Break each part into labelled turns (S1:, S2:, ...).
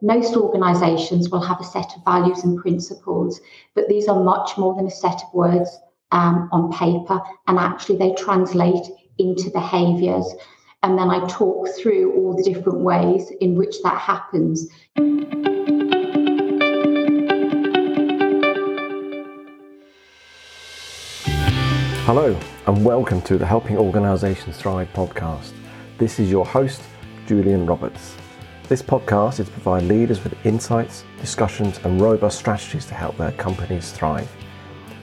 S1: most organisations will have a set of values and principles, but these are much more than a set of words um, on paper, and actually they translate into behaviours. And then I talk through all the different ways in which that happens.
S2: Hello, and welcome to the Helping Organisations Thrive podcast. This is your host, Julian Roberts. This podcast is to provide leaders with insights, discussions, and robust strategies to help their companies thrive.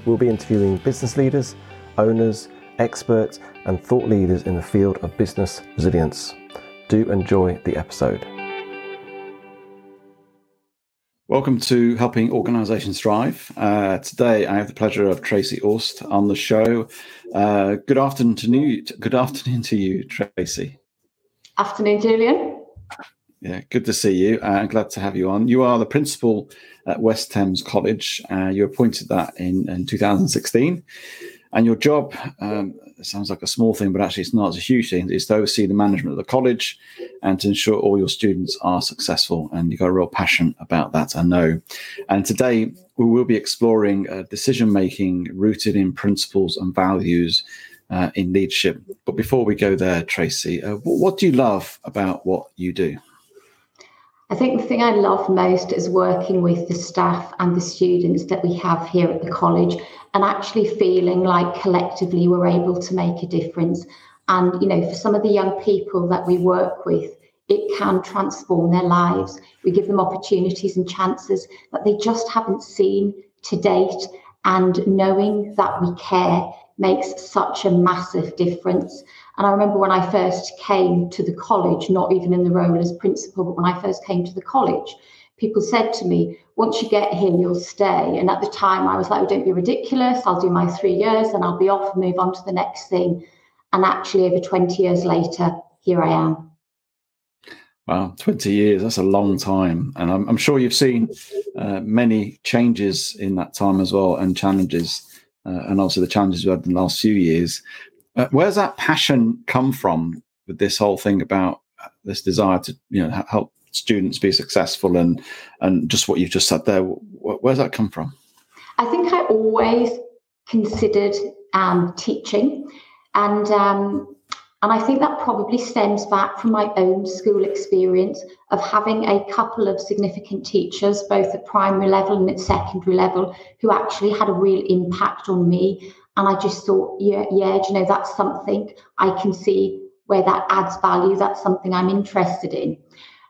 S2: We'll be interviewing business leaders, owners, experts, and thought leaders in the field of business resilience. Do enjoy the episode. Welcome to Helping Organisations Thrive. Uh, today, I have the pleasure of Tracy Aust on the show. Uh, good afternoon to you. Good afternoon to you, Tracy.
S1: Afternoon, Julian.
S2: Yeah, good to see you. Uh, glad to have you on. You are the principal at West Thames College. Uh, you appointed that in, in 2016. And your job um, sounds like a small thing, but actually it's not. It's a huge thing. It's to oversee the management of the college and to ensure all your students are successful. And you've got a real passion about that, I know. And today we will be exploring uh, decision making rooted in principles and values uh, in leadership. But before we go there, Tracy, uh, what, what do you love about what you do?
S1: I think the thing I love most is working with the staff and the students that we have here at the college and actually feeling like collectively we're able to make a difference. And, you know, for some of the young people that we work with, it can transform their lives. We give them opportunities and chances that they just haven't seen to date. And knowing that we care makes such a massive difference. And I remember when I first came to the college, not even in the role as principal, but when I first came to the college, people said to me, once you get here, you'll stay. And at the time, I was like, oh, don't be ridiculous. I'll do my three years and I'll be off and move on to the next thing. And actually, over 20 years later, here I am.
S2: Wow, 20 years, that's a long time. And I'm, I'm sure you've seen uh, many changes in that time as well and challenges. Uh, and also the challenges we had in the last few years. Uh, where's that passion come from with this whole thing about this desire to you know help students be successful and and just what you've just said there? Where's that come from?
S1: I think I always considered um, teaching, and um, and I think that probably stems back from my own school experience of having a couple of significant teachers, both at primary level and at secondary level, who actually had a real impact on me and I just thought, yeah, yeah, you know, that's something I can see where that adds value. That's something I'm interested in.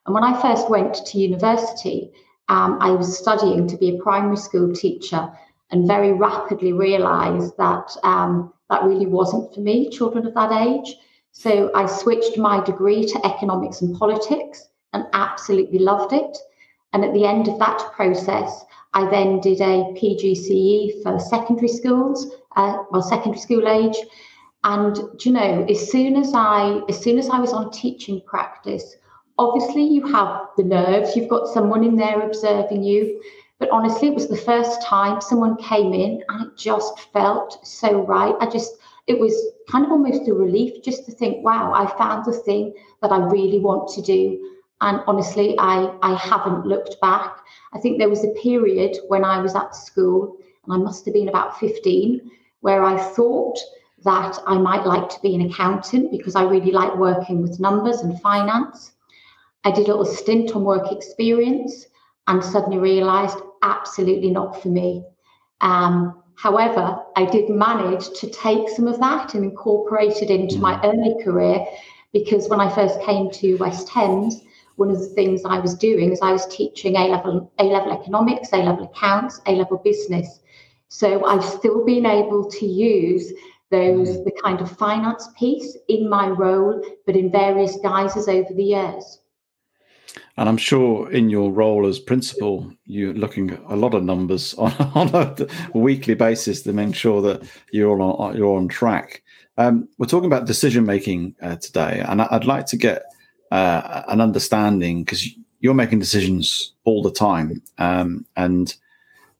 S1: And when I first went to university, um, I was studying to be a primary school teacher and very rapidly realized that um, that really wasn't for me, children of that age. So I switched my degree to economics and politics and absolutely loved it. And at the end of that process, I then did a PGCE for secondary schools uh, well, secondary school age. And you know, as soon as I as soon as I was on teaching practice, obviously you have the nerves, you've got someone in there observing you. But honestly, it was the first time someone came in and it just felt so right. I just it was kind of almost a relief just to think, wow, I found the thing that I really want to do. And honestly, I, I haven't looked back. I think there was a period when I was at school, and I must have been about 15, where I thought that I might like to be an accountant because I really like working with numbers and finance. I did a little stint on work experience and suddenly realized absolutely not for me. Um, however, I did manage to take some of that and incorporate it into my early career because when I first came to West Thames, one of the things I was doing is I was teaching A level A level economics, A level accounts, A level business. So I've still been able to use those, mm. the kind of finance piece in my role, but in various guises over the years.
S2: And I'm sure in your role as principal, you're looking at a lot of numbers on, on a weekly basis to make sure that you're on you're on track. Um, we're talking about decision making uh, today, and I'd like to get uh, an understanding because you're making decisions all the time, um, and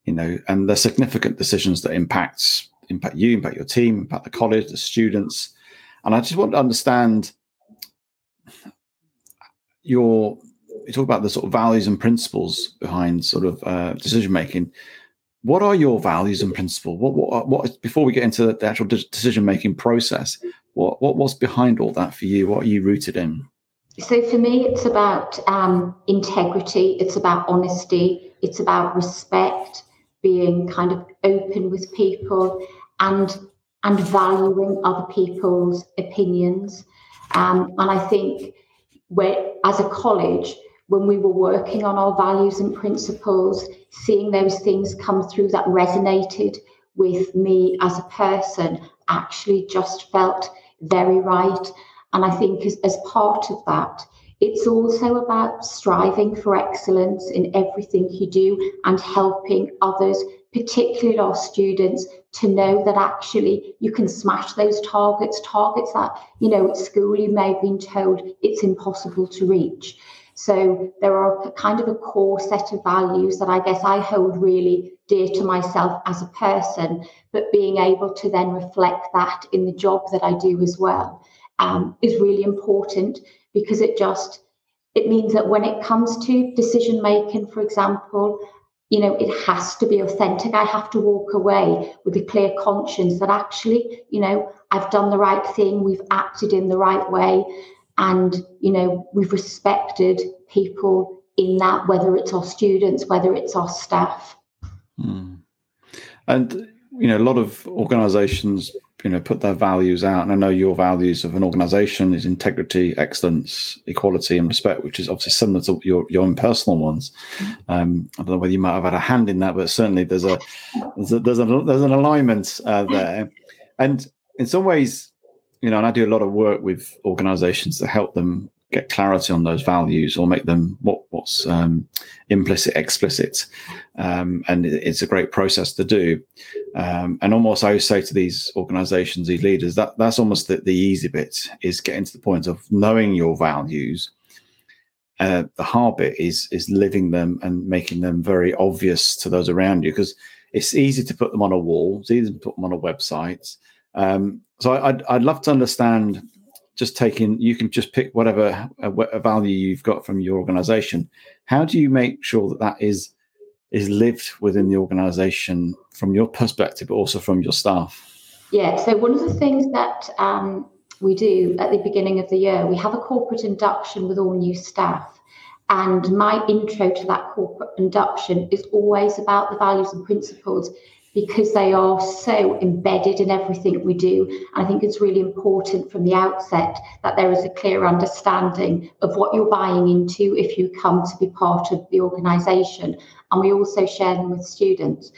S2: you know, and the significant decisions that impacts impact you, impact your team, impact the college, the students. And I just want to understand your you talk about the sort of values and principles behind sort of uh, decision making. What are your values and principles? What, what, what, before we get into the actual decision making process, what, what, what's behind all that for you? What are you rooted in?
S1: So for me, it's about um, integrity. It's about honesty. It's about respect, being kind of open with people, and and valuing other people's opinions. Um, and I think where, as a college, when we were working on our values and principles, seeing those things come through that resonated with me as a person actually just felt very right. And I think as, as part of that, it's also about striving for excellence in everything you do and helping others, particularly our students, to know that actually you can smash those targets, targets that, you know, at school you may have been told it's impossible to reach. So there are kind of a core set of values that I guess I hold really dear to myself as a person, but being able to then reflect that in the job that I do as well um, is really important because it just it means that when it comes to decision making, for example, you know, it has to be authentic. I have to walk away with a clear conscience that actually, you know, I've done the right thing, we've acted in the right way, and, you know, we've respected people in that, whether it's our students, whether it's our staff.
S2: Mm. And, you know, a lot of organizations you know put their values out. And i know your values of an organization is integrity excellence equality and respect which is obviously similar to your, your own personal ones. Um, i don't know whether you might have had a hand in that but certainly there's a there's a, there's, a, there's an alignment uh, there. And in some ways you know and i do a lot of work with organizations to help them get clarity on those values or make them what what's um, implicit explicit. Um, and it's a great process to do. Um, and almost i always say to these organizations these leaders that that's almost the, the easy bit is getting to the point of knowing your values. Uh, the hard bit is is living them and making them very obvious to those around you because it's easy to put them on a wall it's easy to put them on a website. Um, so I'd, I'd love to understand just taking you can just pick whatever a, a value you've got from your organization. How do you make sure that that is is lived within the organization from your perspective but also from your staff?
S1: Yeah so one of the things that um, we do at the beginning of the year we have a corporate induction with all new staff. And my intro to that corporate induction is always about the values and principles because they are so embedded in everything we do. I think it's really important from the outset that there is a clear understanding of what you're buying into if you come to be part of the organisation. And we also share them with students.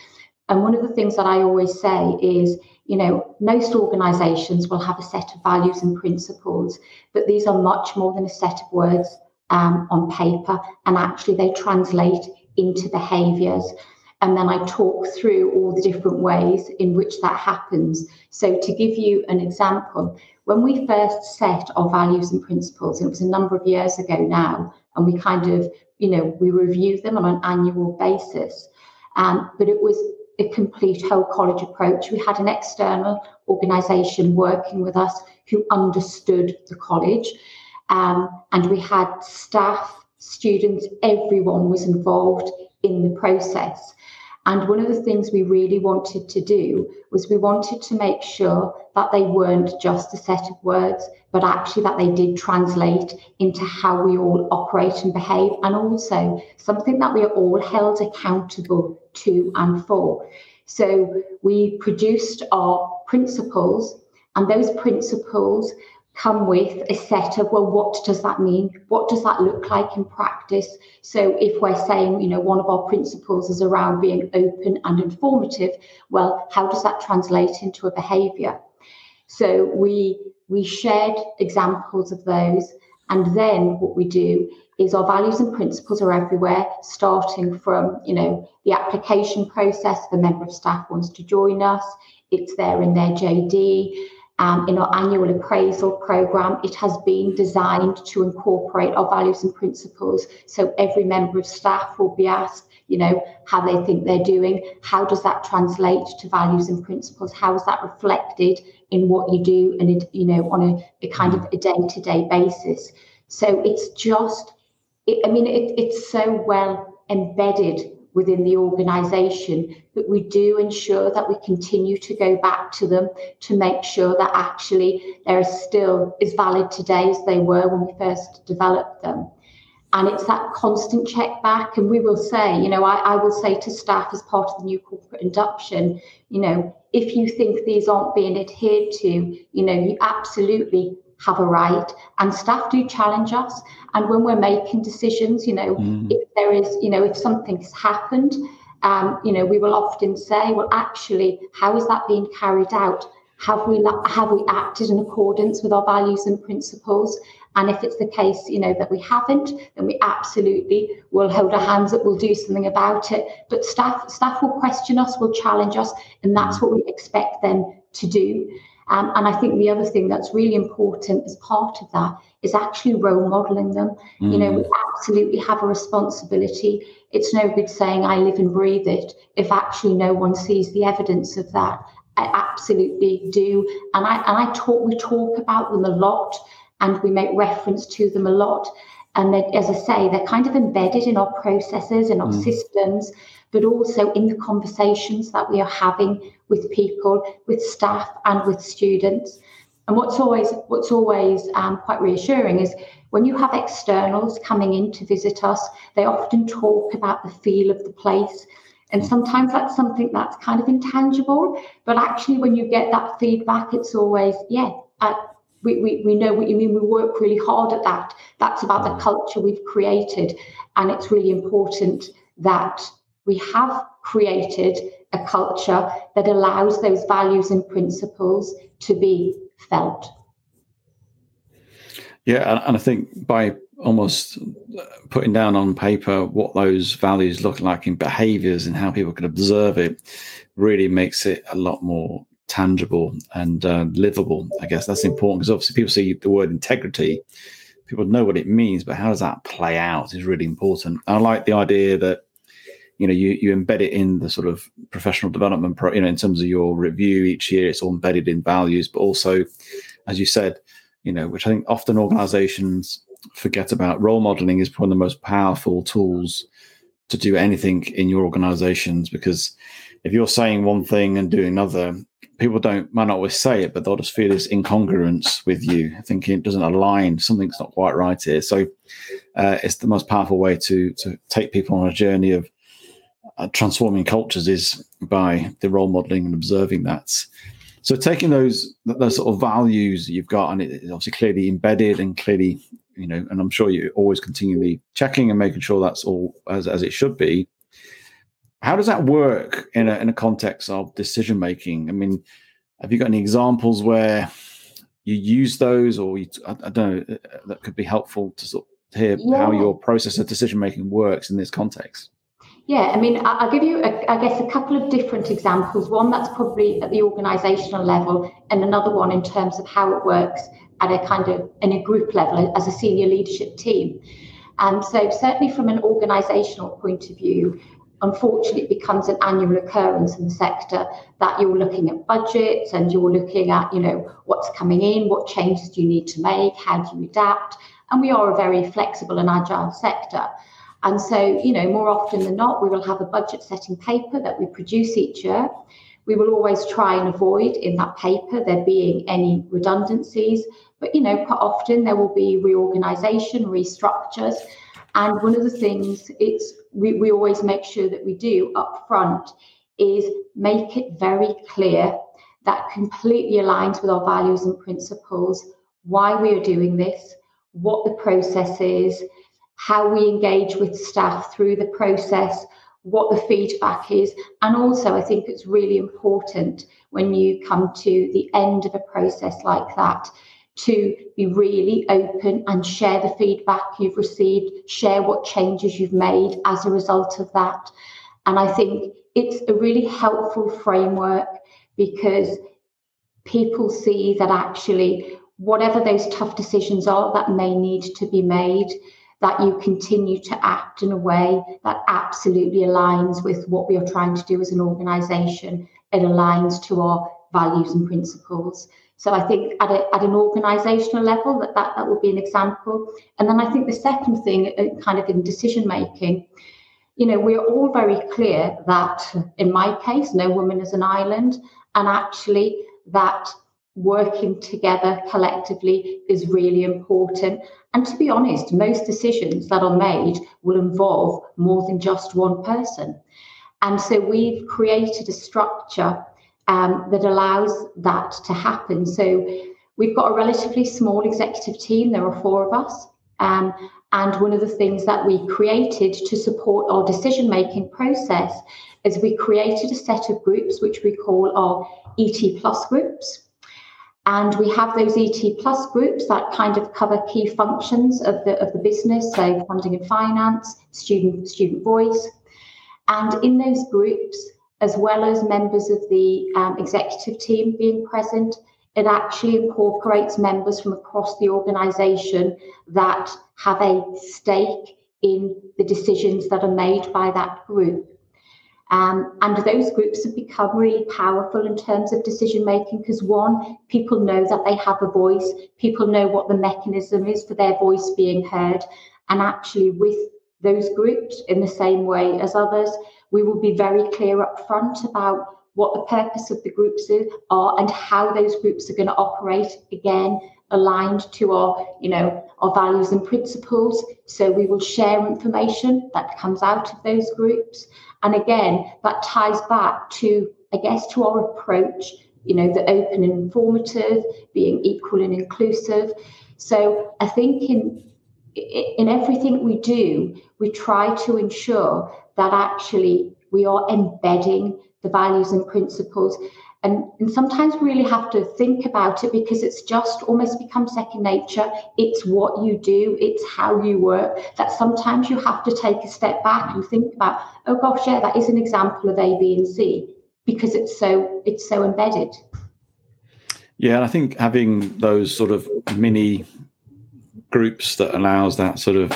S1: And one of the things that I always say is, you know, most organisations will have a set of values and principles, but these are much more than a set of words um, on paper, and actually they translate into behaviours. And then I talk through all the different ways in which that happens. So, to give you an example, when we first set our values and principles, and it was a number of years ago now, and we kind of, you know, we review them on an annual basis. Um, but it was a complete whole college approach. We had an external organisation working with us who understood the college, um, and we had staff, students, everyone was involved in the process. And one of the things we really wanted to do was we wanted to make sure that they weren't just a set of words, but actually that they did translate into how we all operate and behave, and also something that we are all held accountable to and for. So we produced our principles, and those principles come with a set of well what does that mean? What does that look like in practice? So if we're saying you know one of our principles is around being open and informative well how does that translate into a behavior? So we we shared examples of those and then what we do is our values and principles are everywhere starting from you know the application process if a member of staff wants to join us it's there in their jd um, in our annual appraisal program, it has been designed to incorporate our values and principles. So every member of staff will be asked, you know, how they think they're doing. How does that translate to values and principles? How is that reflected in what you do and, you know, on a, a kind of a day to day basis? So it's just it, I mean, it, it's so well embedded within the organisation but we do ensure that we continue to go back to them to make sure that actually they're still as valid today as they were when we first developed them. And it's that constant check back. And we will say, you know, I, I will say to staff as part of the new corporate induction, you know, if you think these aren't being adhered to, you know, you absolutely have a right. And staff do challenge us. And when we're making decisions, you know, mm. if there is, you know, if something's happened, um, you know, we will often say, well, actually, how is that being carried out? Have we have we acted in accordance with our values and principles? And if it's the case, you know, that we haven't, then we absolutely will hold our hands up, we'll do something about it. But staff staff will question us, will challenge us, and that's what we expect them to do. Um, and I think the other thing that's really important as part of that is actually role modeling them. Mm. You know, we mm. absolutely have a responsibility. It's no good saying I live and breathe it if actually no one sees the evidence of that. I absolutely do. And I and I talk we talk about them a lot and we make reference to them a lot. And as I say, they're kind of embedded in our processes and our mm. systems, but also in the conversations that we are having with people, with staff, and with students. And what's always what's always um, quite reassuring is when you have externals coming in to visit us, they often talk about the feel of the place. And sometimes that's something that's kind of intangible, but actually, when you get that feedback, it's always, yeah, uh, we, we, we know what you mean. We work really hard at that. That's about the mm. culture we've created. And it's really important that we have created a culture that allows those values and principles to be felt.
S2: Yeah, and I think by almost putting down on paper what those values look like in behaviors and how people can observe it really makes it a lot more tangible and uh, livable. I guess that's important because obviously people see the word integrity, people know what it means, but how does that play out is really important. I like the idea that you know you you embed it in the sort of professional development pro, you know in terms of your review each year it's all embedded in values but also as you said you know which i think often organizations forget about role modeling is one of the most powerful tools to do anything in your organizations because if you're saying one thing and doing another people don't might not always say it, but they'll just feel this incongruence with you, thinking it doesn't align, something's not quite right here. So uh, it's the most powerful way to to take people on a journey of uh, transforming cultures is by the role modeling and observing that. So taking those those sort of values that you've got, and it's obviously clearly embedded and clearly, you know, and I'm sure you're always continually checking and making sure that's all as, as it should be. How does that work in a in a context of decision making? I mean, have you got any examples where you use those, or you, I, I, don't know, uh, that could be helpful to sort of hear yeah. how your process of decision making works in this context?
S1: Yeah, I mean, I'll give you, a, I guess, a couple of different examples. One that's probably at the organisational level, and another one in terms of how it works at a kind of in a group level as a senior leadership team. And so, certainly from an organisational point of view, unfortunately it becomes an annual occurrence in the sector that you're looking at budgets and you're looking at you know what's coming in what changes do you need to make how do you adapt and we are a very flexible and agile sector and so you know more often than not we will have a budget setting paper that we produce each year. We will always try and avoid in that paper there being any redundancies but you know quite often there will be reorganization restructures. And one of the things it's we, we always make sure that we do up front is make it very clear that completely aligns with our values and principles, why we are doing this, what the process is, how we engage with staff through the process, what the feedback is. And also, I think it's really important when you come to the end of a process like that to be really open and share the feedback you've received, share what changes you've made as a result of that. And I think it's a really helpful framework because people see that actually, whatever those tough decisions are that may need to be made, that you continue to act in a way that absolutely aligns with what we are trying to do as an organization. It aligns to our values and principles So I think at, a, at an organisational level, that, that that would be an example. And then I think the second thing, uh, kind of in decision making, you know, we're all very clear that in my case, no woman is an island, and actually that working together collectively is really important. And to be honest, most decisions that are made will involve more than just one person. And so we've created a structure um, that allows that to happen. So we've got a relatively small executive team, there are four of us. Um, and one of the things that we created to support our decision making process is we created a set of groups which we call our ET plus groups. And we have those ET plus groups that kind of cover key functions of the, of the business, so funding and finance, student, student voice. And in those groups, as well as members of the um, executive team being present, it actually incorporates members from across the organisation that have a stake in the decisions that are made by that group. Um, and those groups have become really powerful in terms of decision making because one, people know that they have a voice, people know what the mechanism is for their voice being heard. And actually, with those groups, in the same way as others, we will be very clear up front about what the purpose of the groups are and how those groups are going to operate again aligned to our you know our values and principles. So we will share information that comes out of those groups. And again that ties back to i guess to our approach you know the open and informative being equal and inclusive. So i think in in everything we do we try to ensure that actually we are embedding the values and principles. And, and sometimes we really have to think about it because it's just almost become second nature. It's what you do, it's how you work. That sometimes you have to take a step back and think about, oh gosh, yeah, that is an example of A, B, and C because it's so it's so embedded.
S2: Yeah, and I think having those sort of mini groups that allows that sort of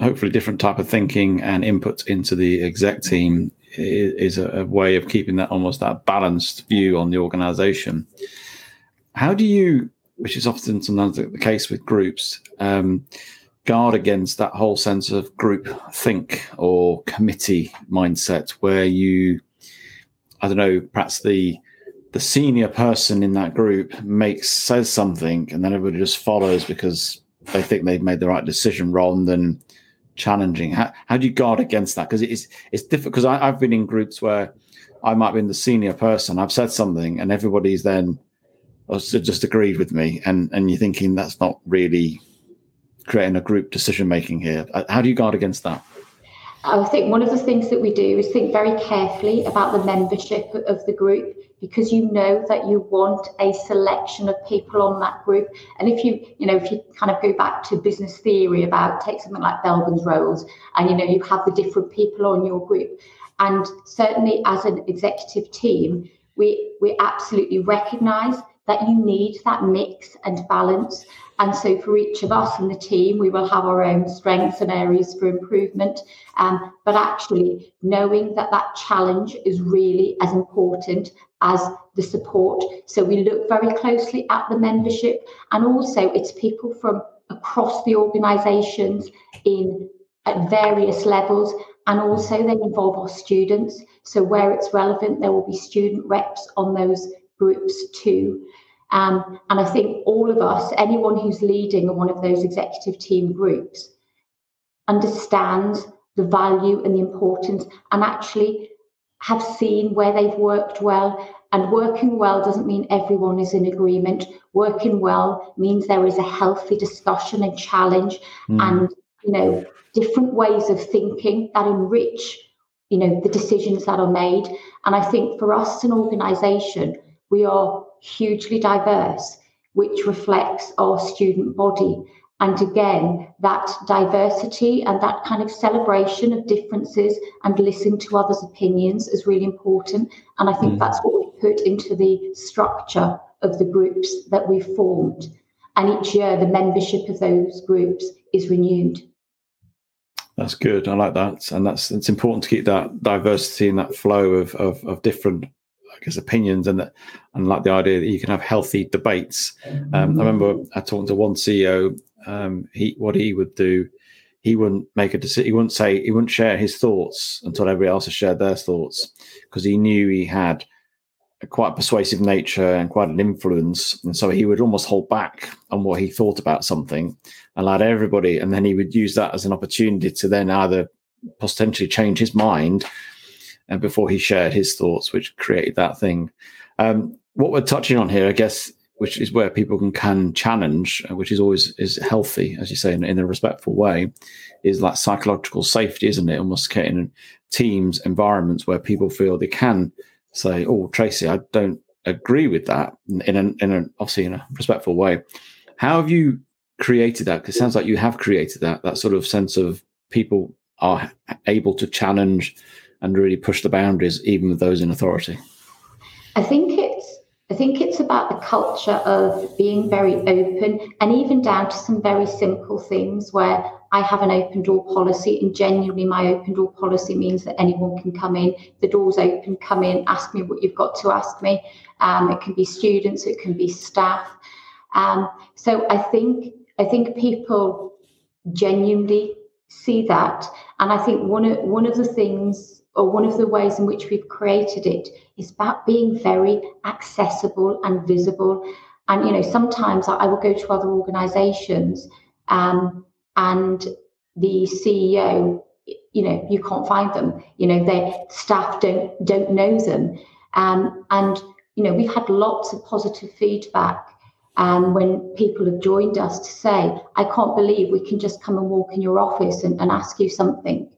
S2: hopefully different type of thinking and input into the exec team is a, way of keeping that almost that balanced view on the organization. How do you, which is often sometimes the case with groups, um, guard against that whole sense of group think or committee mindset where you, I don't know, perhaps the the senior person in that group makes says something and then everybody just follows because they think they've made the right decision rather than challenging. How, how do you guard against that? Because it's it's difficult. Because I've been in groups where I might be the senior person. I've said something, and everybody's then just agreed with me, and and you're thinking that's not really creating a group decision making here. Uh, how do you guard against that?
S1: I think one of the things that we do is think very carefully about the membership of the group because you know that you want a selection of people on that group. And if you, you know, if you kind of go back to business theory about take something like Belbin's roles, and you know, you have the different people on your group. And certainly as an executive team, we we absolutely recognize that you need that mix and balance. And so, for each of us and the team, we will have our own strengths and areas for improvement. Um, but actually, knowing that that challenge is really as important as the support. So, we look very closely at the membership, and also it's people from across the organisations in at various levels and also they involve our students so where it's relevant there will be student reps on those groups too um, and I think all of us, anyone who's leading one of those executive team groups, understands the value and the importance and actually have seen where they've worked well. And working well doesn't mean everyone is in agreement. Working well means there is a healthy discussion and challenge mm. and, you know, different ways of thinking that enrich, you know, the decisions that are made. And I think for us as an organization, we are hugely diverse, which reflects our student body. And again, that diversity and that kind of celebration of differences and listening to others' opinions is really important. And I think mm. that's what we put into the structure of the groups that we've formed. And each year, the membership of those groups is renewed.
S2: That's good. I like that, and that's it's important to keep that diversity and that flow of of, of different I guess opinions and that and like the idea that you can have healthy debates. Um, I remember I talking to one CEO. Um, he what he would do, he wouldn't make a decision. He wouldn't say he wouldn't share his thoughts until everybody else has shared their thoughts because he knew he had a quite persuasive nature and quite an influence, and so he would almost hold back on what he thought about something, allowed everybody, and then he would use that as an opportunity to then either potentially change his mind and before he shared his thoughts, which created that thing. Um, what we're touching on here, I guess, which is where people can, can challenge, uh, which is always is healthy, as you say, in, in a respectful way, is that psychological safety, isn't it? Almost getting teams, environments where people feel they can say, "Oh, Tracy, I don't agree with that," in an in an obviously in a respectful way. How have you created that? Because it sounds like you have created that that sort of sense of people are able to challenge and really push the boundaries, even with those in authority?
S1: I think it's I think it's about the culture of being very open and even down to some very simple things where I have an open door policy and genuinely my open door policy means that anyone can come in. The door's open, come in, ask me what you've got to ask me. Um, it can be students, it can be staff. Um, so I think I think people genuinely see that. And I think one of one of the things or one of the ways in which we've created it is about being very accessible and visible. And you know, sometimes I, will go to other organizations um, and the CEO, you know, you can't find them. You know, their staff don't don't know them. Um, and you know, we've had lots of positive feedback um, when people have joined us to say, I can't believe we can just come and walk in your office and, and ask you something.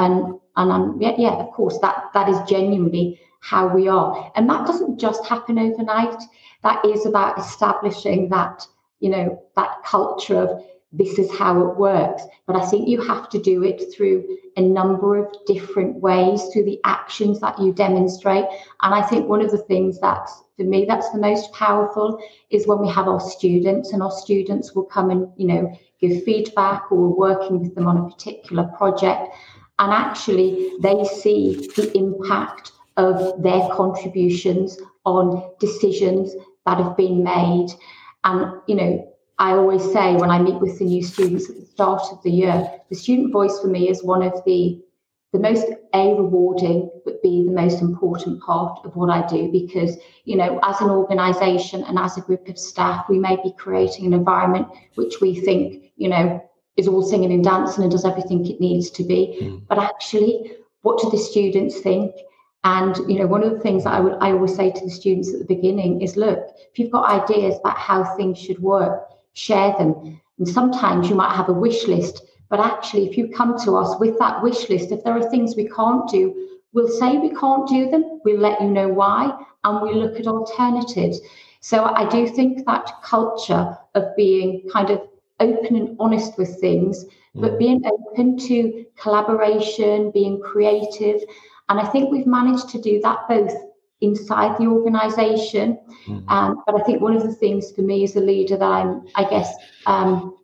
S1: And and I'm yeah, yeah, of course, that that is genuinely how we are. And that doesn't just happen overnight. That is about establishing that, you know, that culture of this is how it works. But I think you have to do it through a number of different ways, through the actions that you demonstrate. And I think one of the things that's for me that's the most powerful is when we have our students and our students will come and, you know, give feedback or we're working with them on a particular project. And actually they see the impact of their contributions on decisions that have been made. And, you know, I always say when I meet with the new students at the start of the year, the student voice for me is one of the the most a rewarding but b the most important part of what i do because you know as an organization and as a group of staff we may be creating an environment which we think you know is all singing and dancing and does everything it needs to be mm. but actually what do the students think and you know, one of the things that I would I always say to the students at the beginning is, look, if you've got ideas about how things should work, share them. And sometimes you might have a wish list, but actually, if you come to us with that wish list, if there are things we can't do, we'll say we can't do them. We'll let you know why, and we look at alternatives. So I do think that culture of being kind of open and honest with things, but mm. being open to collaboration, being creative, and I think we've managed to do that both inside the organization. Mm-hmm. Um, but I think one of the things for me as a leader that I'm, I guess, um,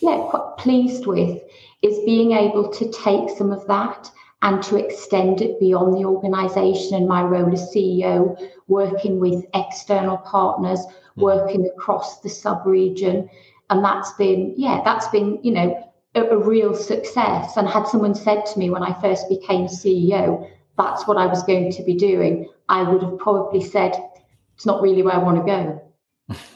S1: yeah, quite pleased with is being able to take some of that and to extend it beyond the organization and my role as CEO, working with external partners, mm-hmm. working across the sub region. And that's been, yeah, that's been, you know, a, a real success. And had someone said to me when I first became CEO, that's what I was going to be doing, I would have probably said, it's not really where I want to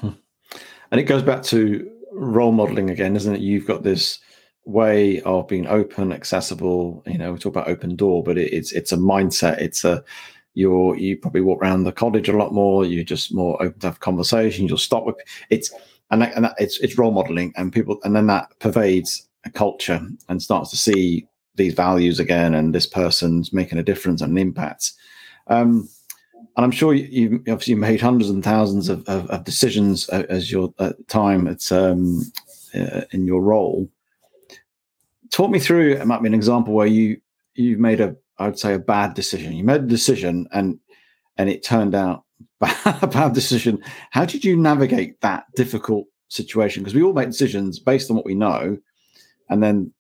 S2: go. and it goes back to role modeling again, isn't it? You've got this way of being open, accessible. You know, we talk about open door, but it, it's it's a mindset. It's a you're you probably walk around the college a lot more. You're just more open to have conversation. You'll stop with it's and that, and that, it's it's role modeling, and people, and then that pervades a culture and starts to see these values again, and this person's making a difference and an impact. Um, and I'm sure you, obviously made hundreds and thousands of, of, of decisions as your uh, time at um, uh, in your role. Talk me through. It might be an example where you you've made a I would say a bad decision. You made a decision and and it turned out bad decision. How did you navigate that difficult situation? Because we all make decisions based on what we know, and then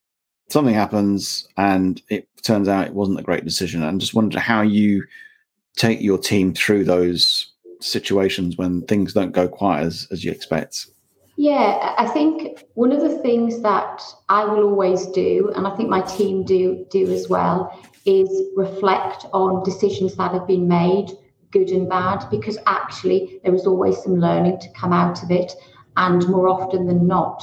S2: something happens and it turns out it wasn't a great decision. And just wondered how you take your team through those situations when things don't go quite as, as you expect?
S1: Yeah, I think one of the things that I will always do, and I think my team do do as well, is reflect on decisions that have been made, good and bad, because actually there is always some learning to come out of it, and more often than not,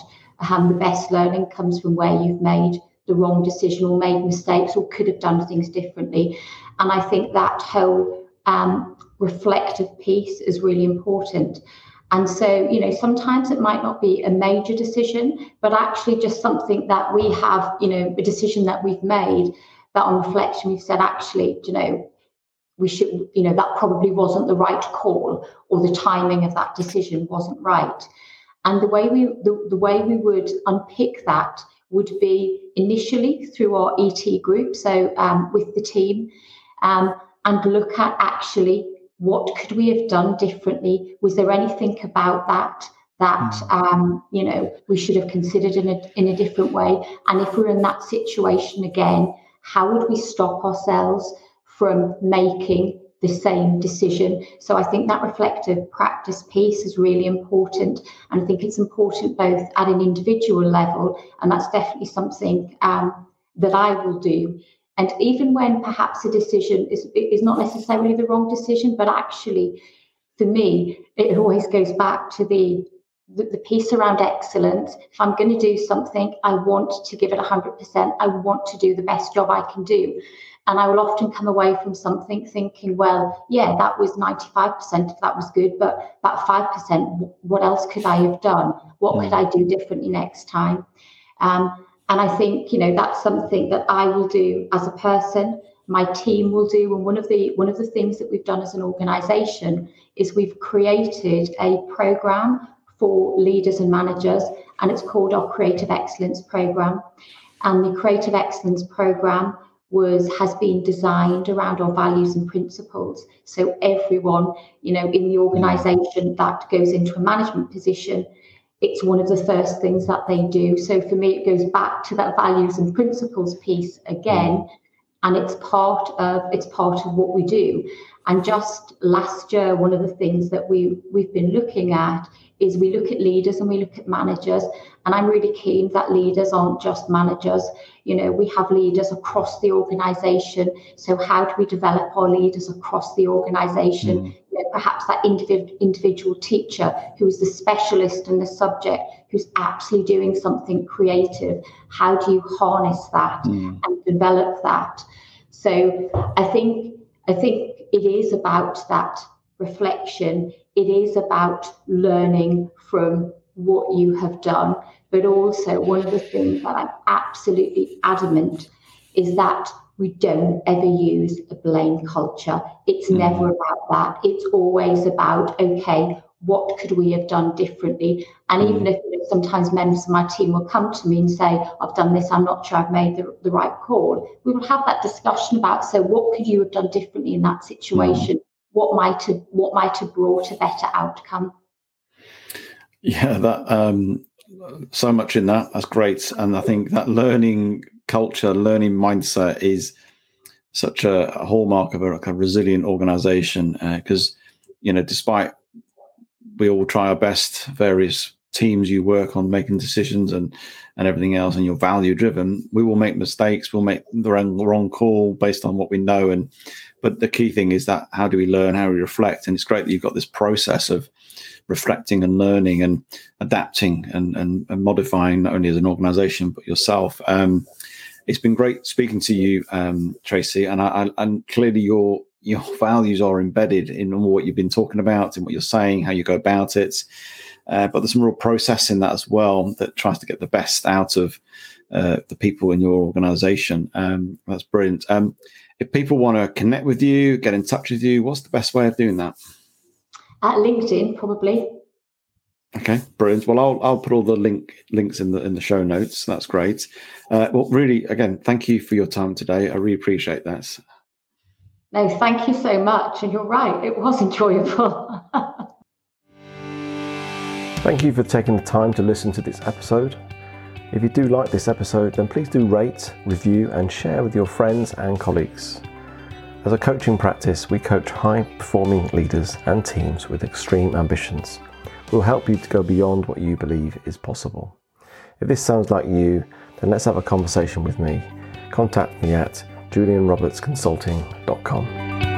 S1: um, the best learning comes from where you've made the wrong decision or made mistakes or could have done things differently. And I think that whole um, reflective piece is really important. And so, you know, sometimes it might not be a major decision, but actually just something that we have, you know, a decision that we've made that on reflection we've said, actually, you know, we should, you know, that probably wasn't the right call or the timing of that decision wasn't right. And the way we the, the way we would unpick that would be initially through our ET group, so um, with the team, um, and look at actually what could we have done differently? Was there anything about that that hmm. um, you know we should have considered in a in a different way? And if we're in that situation again, how would we stop ourselves from making the same decision? So I think that reflective practice piece is really important, and I think it's important both at an individual level, and that's definitely something um, that I will do and even when perhaps a decision is, is not necessarily the wrong decision, but actually, for me, it always goes back to the, the, the piece around excellence. If I'm going to do something, I want to give it 100%. I want to do the best job I can do. And I will often come away from something thinking, well, yeah, that was 95% if that was good, but that 5%, what else could I have done? What could I do differently next time? Um, and I think, you know, that's something that I will do as a person, my team will do. And one of the one of the things that we've done as an organization is we've created a program for leaders and managers, and it's called our Creative Excellence Program. And the Creative Excellence Program was has been designed around our values and principles. So everyone, you know, in the organization that goes into a management position it's one of the first things that they do. So for me, it goes back to that values and principles piece again, and it's part of it's part of what we do. And just last year, one of the things that we we've been looking at is we look at leaders and we look at managers. And I'm really keen that leaders aren't just managers. You know, we have leaders across the organization. So how do we develop our leaders across the organization? Mm. Perhaps that individ- individual teacher who is the specialist in the subject, who's actually doing something creative. How do you harness that mm. and develop that? So I think I think it is about that reflection. It is about learning from what you have done. But also, one of the things that I'm absolutely adamant is that we don't ever use a blame culture. It's mm. never about that. It's always about, okay, what could we have done differently? And even mm. if you know, sometimes members of my team will come to me and say, I've done this, I'm not sure I've made the, the right call, we will have that discussion about, so what could you have done differently in that situation? Mm. What might have what might have brought a better outcome?
S2: Yeah, that um, so much in that. That's great, and I think that learning culture, learning mindset is such a, a hallmark of a, like a resilient organization because uh, you know despite we all try our best various teams you work on making decisions and and everything else and you're value driven we will make mistakes we'll make the wrong, wrong call based on what we know and but the key thing is that how do we learn how do we reflect? And it's great that you've got this process of reflecting and learning and adapting and, and, and modifying not only as an organization but yourself. Um, it's been great speaking to you um, tracy and I, I, and clearly your your values are embedded in what you've been talking about and what you're saying how you go about it uh, but there's some real process in that as well that tries to get the best out of uh, the people in your organization. Um, that's brilliant. Um, if people want to connect with you, get in touch with you, what's the best way of doing that?
S1: At LinkedIn, probably.
S2: Okay, brilliant. Well, I'll I'll put all the link links in the in the show notes. That's great. Uh, well, really, again, thank you for your time today. I really appreciate that.
S1: No, thank you so much. And you're right, it was enjoyable.
S3: Thank you for taking the time to listen to this episode. If you do like this episode, then please do rate, review, and share with your friends and colleagues. As a coaching practice, we coach high performing leaders and teams with extreme ambitions. We'll help you to go beyond what you believe is possible. If this sounds like you, then let's have a conversation with me. Contact me at julianrobertsconsulting.com.